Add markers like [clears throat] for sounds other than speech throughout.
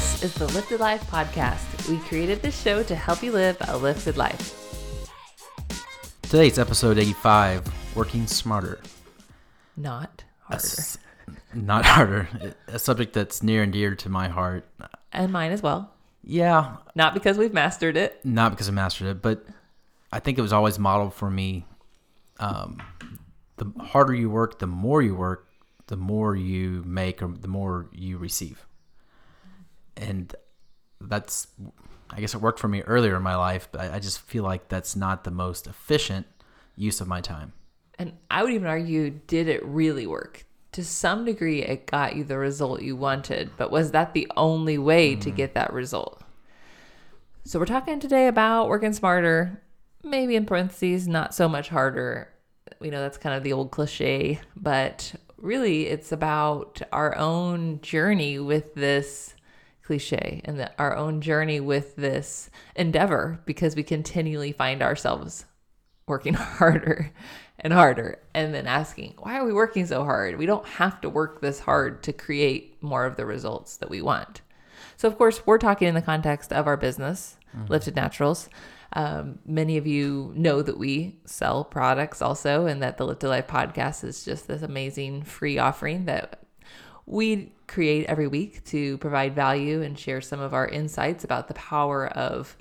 This is the Lifted Life Podcast. We created this show to help you live a lifted life. Today's episode 85 Working Smarter. Not harder. s- Not harder. A subject that's near and dear to my heart. And mine as well. Yeah, Not because we've mastered it. not because I mastered it, but I think it was always modeled for me. Um, the harder you work, the more you work, the more you make, or the more you receive. And that's, I guess it worked for me earlier in my life, but I, I just feel like that's not the most efficient use of my time. And I would even argue, did it really work? To some degree, it got you the result you wanted, but was that the only way to mm. get that result? So, we're talking today about working smarter, maybe in parentheses, not so much harder. We know that's kind of the old cliche, but really it's about our own journey with this cliche and the, our own journey with this endeavor because we continually find ourselves working [laughs] harder and harder and then asking why are we working so hard? We don't have to work this hard to create more of the results that we want. So of course we're talking in the context of our business lifted naturals. Um, many of you know that we sell products also and that the lifted life podcast is just this amazing free offering that we create every week to provide value and share some of our insights about the power of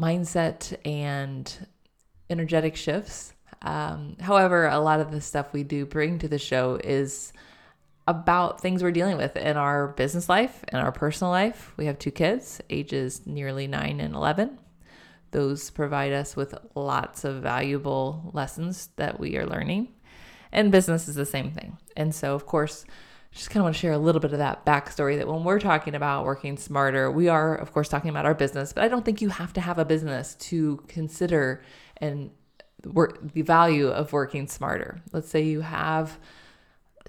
mindset and energetic shifts. Um, however, a lot of the stuff we do bring to the show is about things we're dealing with in our business life and our personal life. We have two kids, ages nearly nine and 11. Those provide us with lots of valuable lessons that we are learning. And business is the same thing. And so, of course, just kind of want to share a little bit of that backstory that when we're talking about working smarter, we are, of course, talking about our business, but I don't think you have to have a business to consider and work the value of working smarter. Let's say you have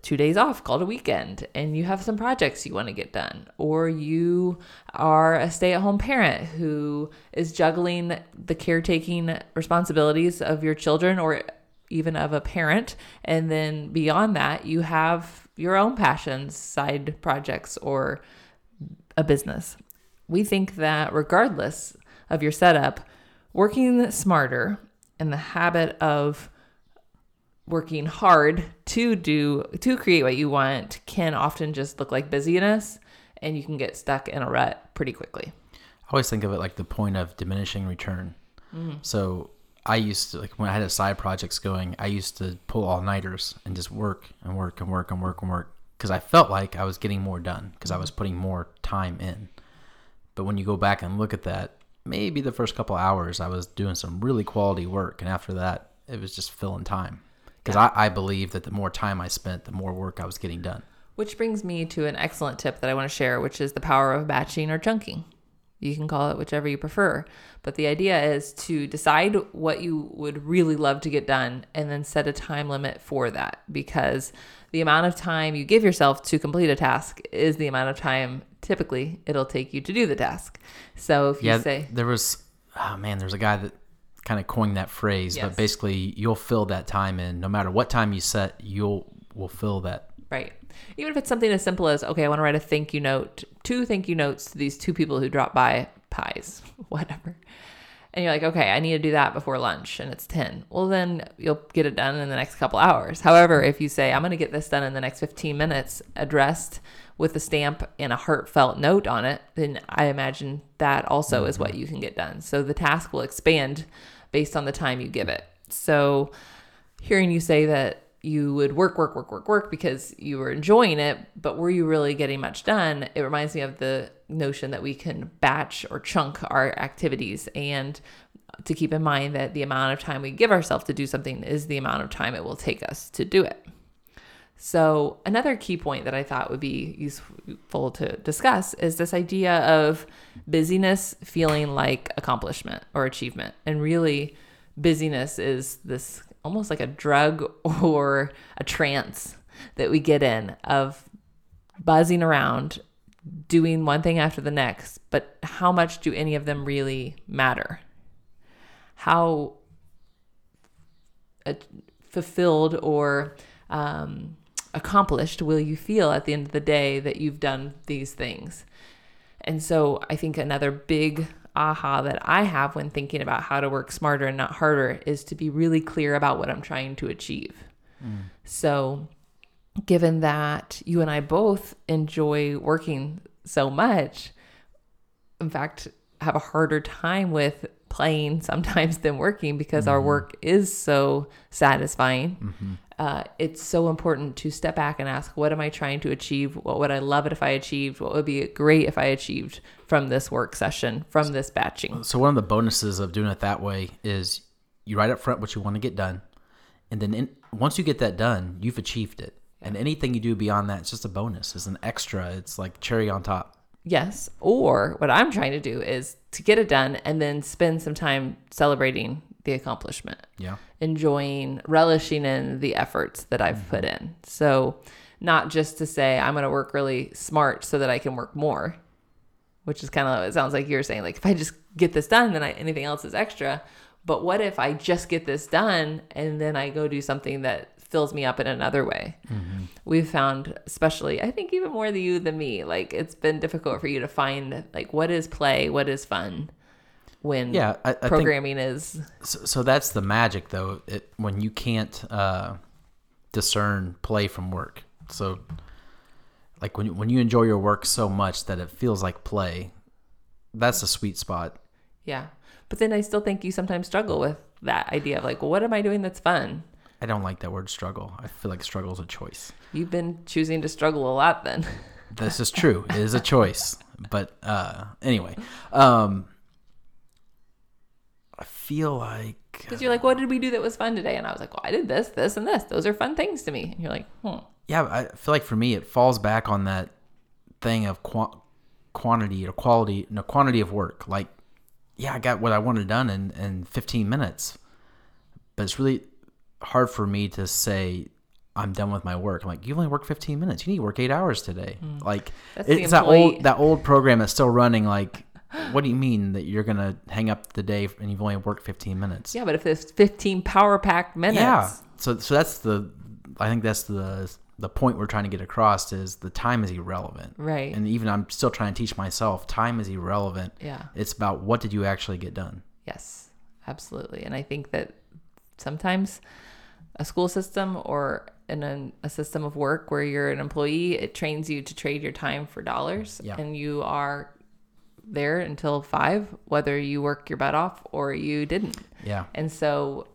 two days off called a weekend and you have some projects you want to get done or you are a stay-at-home parent who is juggling the caretaking responsibilities of your children or even of a parent and then beyond that you have your own passions side projects or a business we think that regardless of your setup working smarter and the habit of working hard to do to create what you want can often just look like busyness and you can get stuck in a rut pretty quickly. I always think of it like the point of diminishing return. Mm-hmm. So I used to like when I had a side projects going, I used to pull all nighters and just work and work and work and work and work because I felt like I was getting more done because I was mm-hmm. putting more time in. But when you go back and look at that, maybe the first couple hours I was doing some really quality work, and after that it was just filling time because I, I believe that the more time I spent, the more work I was getting done. Which brings me to an excellent tip that I want to share, which is the power of batching or chunking. You can call it whichever you prefer. But the idea is to decide what you would really love to get done and then set a time limit for that because the amount of time you give yourself to complete a task is the amount of time typically it'll take you to do the task. So if you say, there was oh man, there's a guy that kind of coined that phrase, Yes. but basically you'll fill that time in no matter what time you set, you'll will fill that. Right. Even if it's something as simple as, okay, I want to write a thank you note, two thank you notes to these two people who dropped by pies, [laughs] whatever. And you're like, okay, I need to do that before lunch and it's 10. Well, then you'll get it done in the next couple hours. However, if you say, I'm going to get this done in the next 15 minutes, addressed with a stamp and a heartfelt note on it, then I imagine that also is what mm-hmm. you can get done. So the task will expand based on the time you give it. So hearing you say that you would work, work, work, work, work because you were enjoying it, but were you really getting much done? It reminds me of the notion that we can batch or chunk our activities and to keep in mind that the amount of time we give ourselves to do something is the amount of time it will take us to do it. So, another key point that I thought would be useful to discuss is this idea of busyness feeling like accomplishment or achievement. And really, busyness is this almost like a drug [laughs] or a trance that we get in of buzzing around, doing one thing after the next. But how much do any of them really matter? How uh, fulfilled or um, accomplished will you feel at the end of the day that you've done these things? And so I think another big aha that I have when thinking about how to work smarter and not harder is to be really clear about what I'm trying to achieve. So, given that you and I both enjoy working so much, in fact, have a harder time with playing sometimes than working because our mm-hmm. work is so satisfying. Mm-hmm. Uh, it's so important to step back and ask, what am I trying to achieve? What would I love it if I achieved? What would be great if I achieved from this work session, from this batching? So one of the bonuses of doing it that way is you write up front what you want to get done, and then in, once you get that done, you've achieved it. And anything you do beyond that, it's just a bonus. It's an extra. It's like cherry on top. Yes. Or what I'm trying to do is to get it done and then spend some time celebrating the accomplishment. Yeah. enjoying, relishing in the efforts that I've mm-hmm. put in. So, not just to say I'm going to work really smart so that I can work more, which is kind of it sounds like you're saying. Like if I just get this done, then I, anything else is extra. But what if I just get this done and then I go do something that fills me up in another way? Mm-hmm. We've found, especially I think even more than you than me, like it's been difficult for you to find like what is play, what is fun, when Yeah, I- I programming is So, so that's the magic, though. It, when you can't uh, discern play from work. So, like when when you enjoy your work so much that it feels like play, that's the sweet spot. Yeah. But then I still think you sometimes struggle with that idea of like, well, what am I doing that's fun? I don't like that word struggle. I feel like struggle is a choice. You've been choosing to struggle a lot then. This is true. it is a choice. But uh, anyway, um, I feel like Because you're like, what did we do that was fun today? And I was like, well, I did this, this, and this. Those are fun things to me. And you're like, hmm. yeah, I feel like for me it falls back on that thing of qua- quantity or quality, no quantity of work. Like, yeah, I got what I wanted done in in 15 minutes, but it's really hard for me to say I'm done with my work. I'm like, you only work 15 minutes. You need to work eight hours today. Like, Mm. That's it's that old that old program that's still running. Like, what do you mean that you're gonna hang up the day and you've only worked 15 minutes? Yeah, but if there's 15 power packed minutes, Yeah. So so that's the I think that's the the point we're trying to get across is the time is irrelevant. Right. And even I'm still trying to teach myself time is irrelevant. Yeah. It's about what did you actually get done. Yes, absolutely. And I think that sometimes a school system or in a, a system of work where you're an employee, it trains you to trade your time for dollars. Yeah. And you are there until five, whether you work your butt off or you didn't. Yeah. And so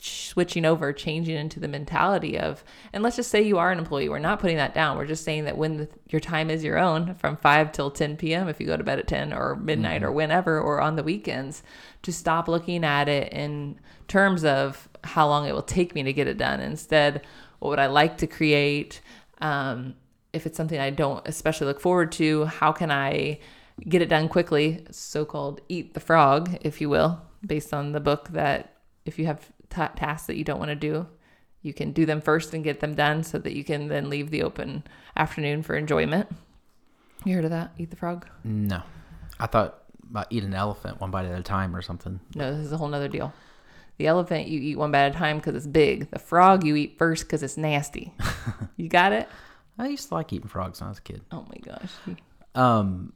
switching over, changing into the mentality of, and let's just say you are an employee. We're not putting that down. We're just saying that when the, your time is your own from 5 till 10 p.m., if you go to bed at 10 or midnight or whenever, or on the weekends, to stop looking at it in terms of how long it will take me to get it done. Instead, what would I like to create? Um, if it's something I don't especially look forward to, how can I get it done quickly? So called eat the frog, if you will, based on the book that if you have ta tasks that you don't want to do, you can do them first and get them done so that you can then leave the open afternoon for enjoyment. You heard of that? Eat the frog? No. I thought about eat an elephant one bite at a time or something. No, this is a whole nother deal. The elephant you eat one bite at a time because it's big. The frog you eat first because it's nasty. [laughs] you got it? I used to like eating frogs when I was a kid. Oh my gosh. Um,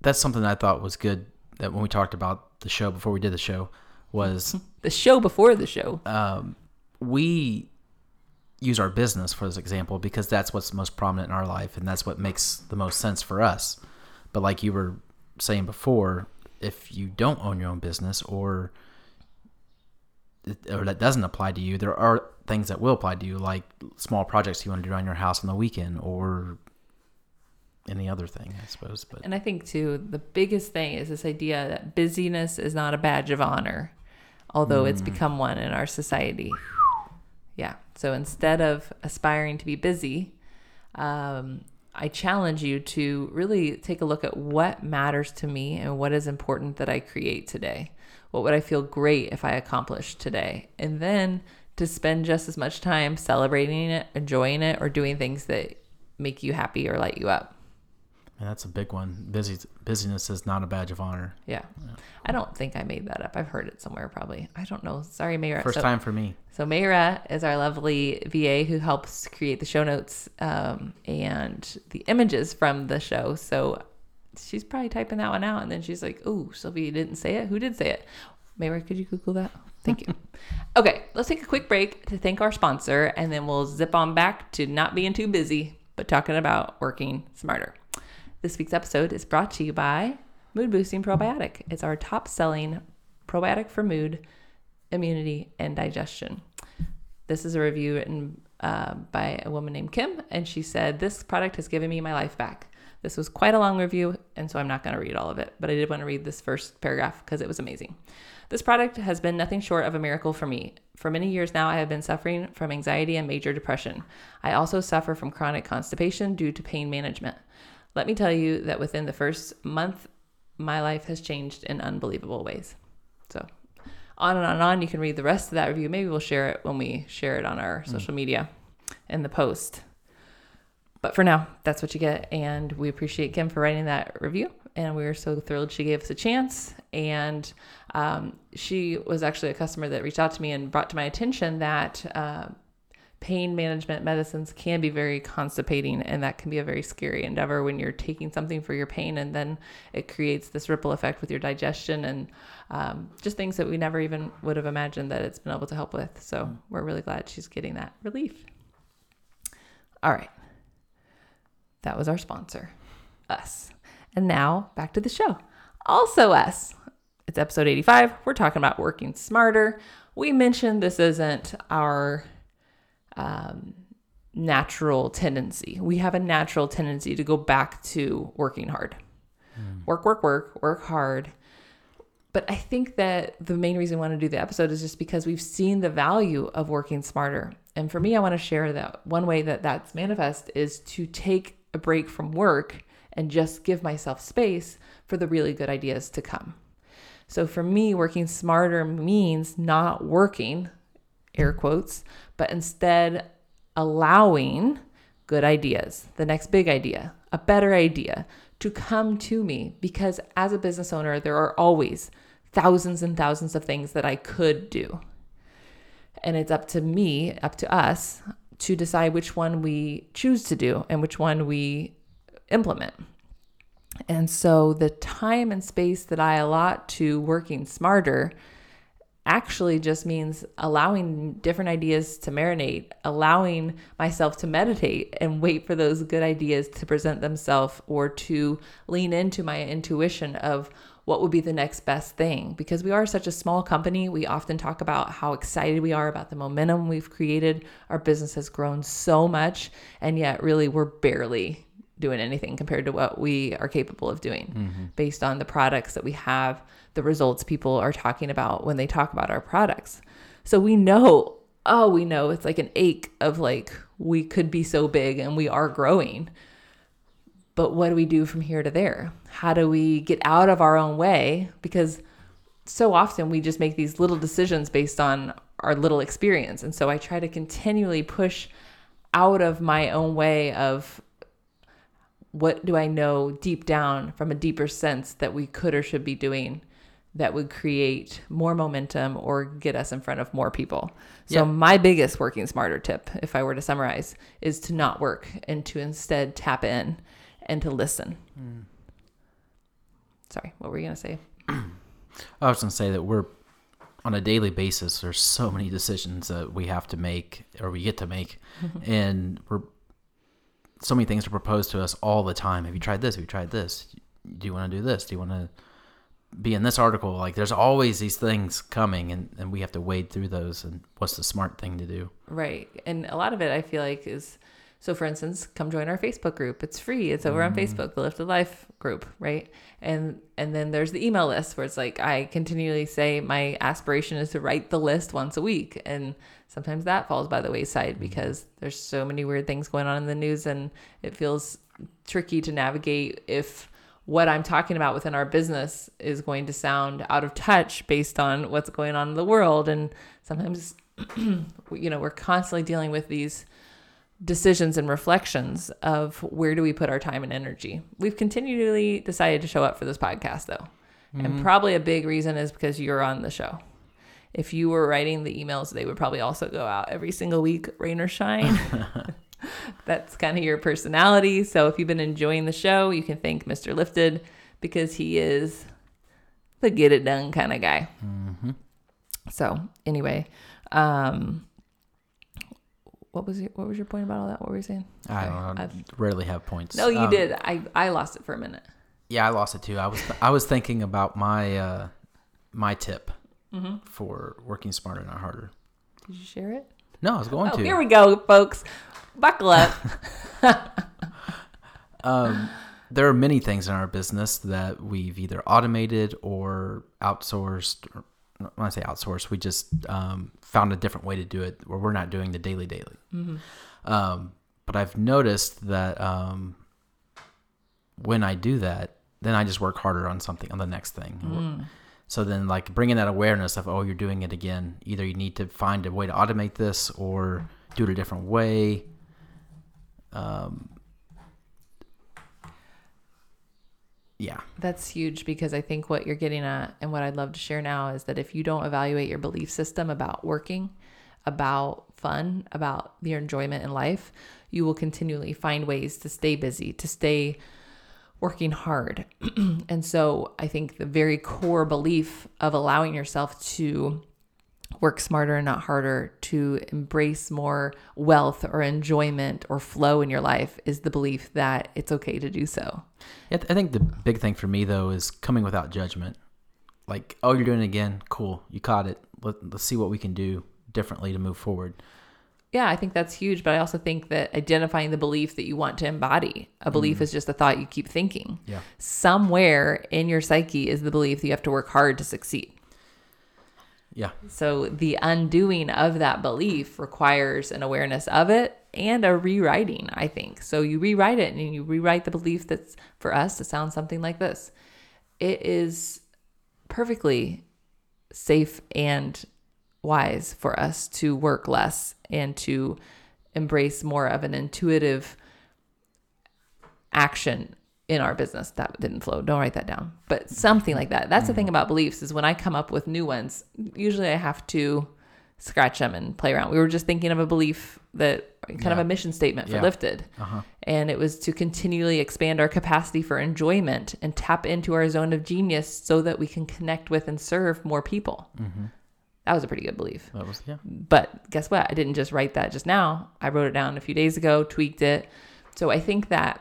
that's something I thought was good. That when we talked about the show before we did the show, was [laughs] The show before the show. um, we use our business for this example because that's what's most prominent in our life and that's what makes the most sense for us. But like you were saying before, if you don't own your own business or or that doesn't apply to you, there are things that will apply to you, like small projects you want to do around your house on the weekend or any other thing, I suppose. But And I think too, the biggest thing is this idea that busyness is not a badge of honor, although it's become one in our society. Yeah. So instead of aspiring to be busy, um, I challenge you to really take a look at what matters to me and what is important that I create today. What would I feel great if I accomplished today? And then to spend just as much time celebrating it, enjoying it, or doing things that make you happy or light you up. And that's a big one. Busy busyness is not a badge of honor. Yeah. I don't think I made that up. I've heard it somewhere probably. I don't know. Sorry, Mayra. First so, time for me. So Mayra is our lovely VA who helps create the show notes um, and the images from the show. So she's probably typing that one out, and then she's like, "Oh, Sylvia didn't say it. Who did say it?" Mayra, could you Google that? Thank you. [laughs] okay, let's take a quick break to thank our sponsor, and then we'll zip on back to not being too busy, but talking about working smarter. This week's episode is brought to you by Mood Boosting Probiotic. It's our top selling probiotic for mood, immunity, and digestion. This is a review written uh, by a woman named Kim, and she said, This product has given me my life back. This was quite a long review, and so I'm not going to read all of it, but I did want to read this first paragraph because it was amazing. This product has been nothing short of a miracle for me. For many years now, I have been suffering from anxiety and major depression. I also suffer from chronic constipation due to pain management. Let me tell you that within the first month, my life has changed in unbelievable ways. So, on and on and on. You can read the rest of that review. Maybe we'll share it when we share it on our social media in the post. But for now, that's what you get. And we appreciate Kim for writing that review. And we were so thrilled she gave us a chance. And um, she was actually a customer that reached out to me and brought to my attention that uh, pain management medicines can be very constipating. And that can be a very scary endeavor when you're taking something for your pain and then it creates this ripple effect with your digestion and um, just things that we never even would have imagined that it's been able to help with. So we're really glad she's getting that relief. All right. That was our sponsor, us. And now back to the show. Also, us. It's episode 85. We're talking about working smarter. We mentioned this isn't our um, natural tendency. We have a natural tendency to go back to working hard. Work, work, work, work hard. But I think that the main reason I want to do the episode is just because we've seen the value of working smarter. And for me, I want to share that one way that that's manifest is to take a break from work and just give myself space for the really good ideas to come. So for me, working smarter means not working, air quotes, but instead allowing good ideas, the next big idea, a better idea to come to me. Because as a business owner, there are always thousands and thousands of things that I could do. And it's up to me, up to us, to decide which one we choose to do and which one we implement. And so the time and space that I allot to working smarter actually just means allowing different ideas to marinate, allowing myself to meditate and wait for those good ideas to present themselves or to lean into my intuition of what would be the next best thing. Because we are such a small company, we often talk about how excited we are about the momentum we've created. Our business has grown so much, and yet, really, we're barely doing anything compared to what we are capable of doing mm-hmm. based on the products that we have, the results people are talking about when they talk about our products. So we know, oh, we know it's like an ache of like, we could be so big and we are growing. But what do we do from here to there? How do we get out of our own way? Because so often we just make these little decisions based on our little experience. And so I try to continually push out of my own way of what do I know deep down from a deeper sense that we could or should be doing that would create more momentum or get us in front of more people. So Yeah. my biggest working smarter tip, if I were to summarize, is to not work and to instead tap in and to listen. Hmm. Sorry, what were you gonna say? [clears throat] I was going to say that we're on a daily basis. There's so many decisions that we have to make or we get to make, [laughs] and we're so many things are proposed to us all the time. Have you tried this? Have you tried this? Do you want to do this? Do you want to be in this article? Like, there's always these things coming, and, and we have to wade through those. And what's the smart thing to do? Right. And a lot of it I feel like is so for instance, come join our Facebook group. It's free. It's over on mm. Facebook, the Lifted Life group, right? And and then there's the email list where it's like I continually say my aspiration is to write the list once a week. And sometimes that falls by the wayside mm. because there's so many weird things going on in the news and it feels tricky to navigate if what I'm talking about within our business is going to sound out of touch based on what's going on in the world. And sometimes, [clears throat] you know, we're constantly dealing with these decisions and reflections of where do we put our time and energy. We've continually decided to show up for this podcast though. And mm-hmm. probably a big reason is because you're on the show. If you were writing the emails, they would probably also go out every single week, rain or shine. [laughs] [laughs] [laughs] That's kind of your personality. So if you've been enjoying the show, you can thank Mr. Lifted because he is the get it done kind of guy. So anyway, um, what was your, what was your point about all that? What were you saying? I don't know. I rarely have points. No, you Um, did. I I lost it for a minute. Yeah, I lost it too. I was I was thinking about my uh, my tip Mm-hmm. for working smarter, not harder. Did you share it? No, I was going Oh, to. here we go, folks. Buckle up. [laughs] [laughs] um, there are many things in our business that we've either automated or outsourced. Or, when I say outsourced, we just um, found a different way to do it where we're not doing the daily daily. Um, but I've noticed that um, when I do that, then I just work harder on something on the next thing. So then, like bringing that awareness of oh, you're doing it again. Either you need to find a way to automate this or do it a different way. Um, yeah. That's huge because I think what you're getting at and what I'd love to share now is that if you don't evaluate your belief system about working, about fun, about your enjoyment in life, you will continually find ways to stay busy, to stay working hard. [clears throat] and so I think the very core belief of allowing yourself to work smarter and not harder, to embrace more wealth or enjoyment or flow in your life is the belief that it's okay to do so. I I think the big thing for me though is coming without judgment. Like, oh, you're doing it again. Cool, you caught it. Let, let's see what we can do differently to move forward. Yeah, I think that's huge. But I also think that identifying the belief that you want to embody, a belief mm. is just a thought you keep thinking. Yeah. Somewhere in your psyche is the belief that you have to work hard to succeed. Yeah. So the undoing of that belief requires an awareness of it and a rewriting, I think. So you rewrite it and you rewrite the belief that's for us to sound something like this. It is perfectly safe and wise for us to work less and to embrace more of an intuitive action in our business that didn't flow don't write that down but something like that that's the thing about beliefs is when i come up with new ones usually i have to scratch them and play around we were just thinking of a belief that kind of a mission statement for Yeah. lifted Uh-huh. and it was to continually expand our capacity for enjoyment and tap into our zone of genius so that we can connect with and serve more people that was a pretty good belief That was yeah. but guess what? I didn't just write that just now. I wrote it down a few days ago, tweaked it. So I think that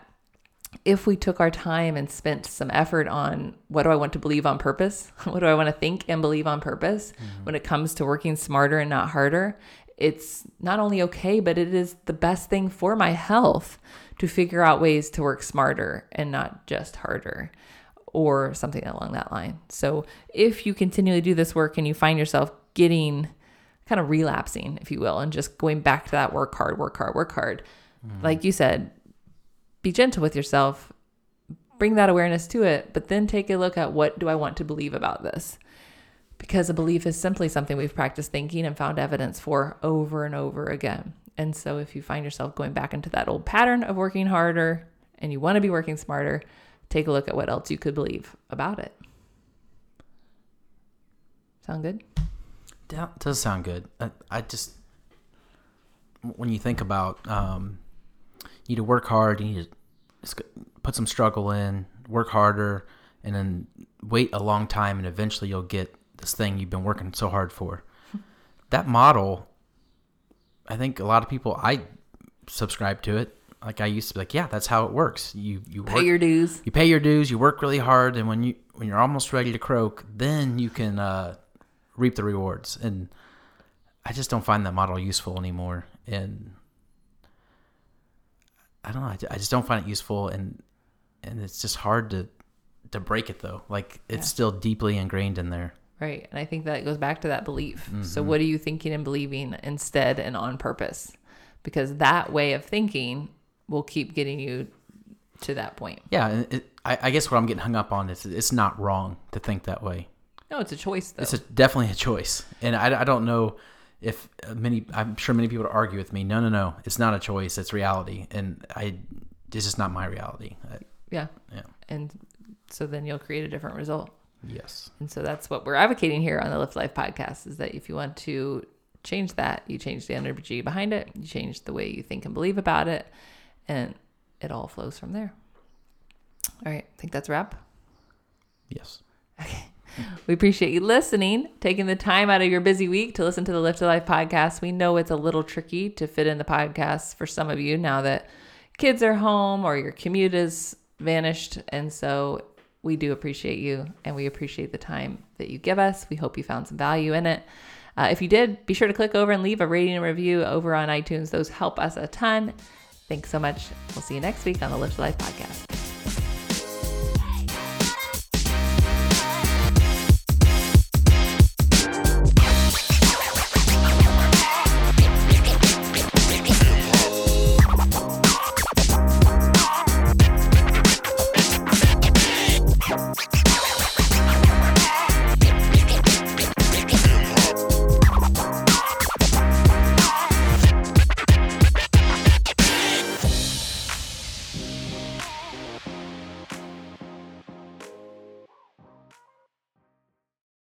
if we took our time and spent some effort on what do I want to believe on purpose? [laughs] What do I want to think and believe on purpose mm-hmm. when it comes to working smarter and not harder? It's not only okay, but it is the best thing for my health to figure out ways to work smarter and not just harder or something along that line. So if you continually do this work and you find yourself getting kind of relapsing, if you will, and just going back to that work hard, work hard, work hard, mm-hmm. like you said, be gentle with yourself, bring that awareness to it, but then take a look at what do I want to believe about this? Because a belief is simply something we've practiced thinking and found evidence for over and over again. And so if you find yourself going back into that old pattern of working harder and you want to be working smarter, take a look at what else you could believe about it. Sound good? That does sound good. I, I just when you think about um, need to work hard, you need to put some struggle in, work harder, and then wait a long time, and eventually you'll get this thing you've been working so hard for. [laughs] that model, I think a lot of people I subscribe to it. Like I used to be like, yeah, that's how it works. You you Pay work, your dues. you pay your dues, you work really hard, and when you when you're almost ready to croak, then you can uh, reap the rewards. And I just don't find that model useful anymore. And I don't know. I, I just don't find it useful, and and it's just hard to to break it though. Like it's Yeah. still deeply ingrained in there. Right. And I think that goes back to that belief. So, Mm-hmm. what are you thinking and believing instead and on purpose? Because that way of thinking will keep getting you to that point. Yeah, it, I, I guess what I'm getting hung up on is it's not wrong to think that way. No, it's a choice, though. It's a, definitely a choice, and I, I don't know if uh, many, I'm sure many people would argue with me. No, no, no, it's not a choice; it's reality, and I, this is not my reality. I, Yeah. yeah. And so then you'll create a different result. Yes. And so that's what we're advocating here on the Lifted Life podcast is that if you want to change that, you change the energy behind it, you change the way you think and believe about it, and it all flows from there. All right, I think that's a wrap. Yes. We appreciate you listening, taking the time out of your busy week to listen to the Lifted Life podcast. We know it's a little tricky to fit in the podcast for some of you now that kids are home or your commute is vanished. And so we do appreciate you and we appreciate the time that you give us. We hope you found some value in it. Uh, if you did, be sure to click over and leave a rating and review over on iTunes. Those help us a ton. Thanks so much. We'll see you next week on the Lifted Life podcast.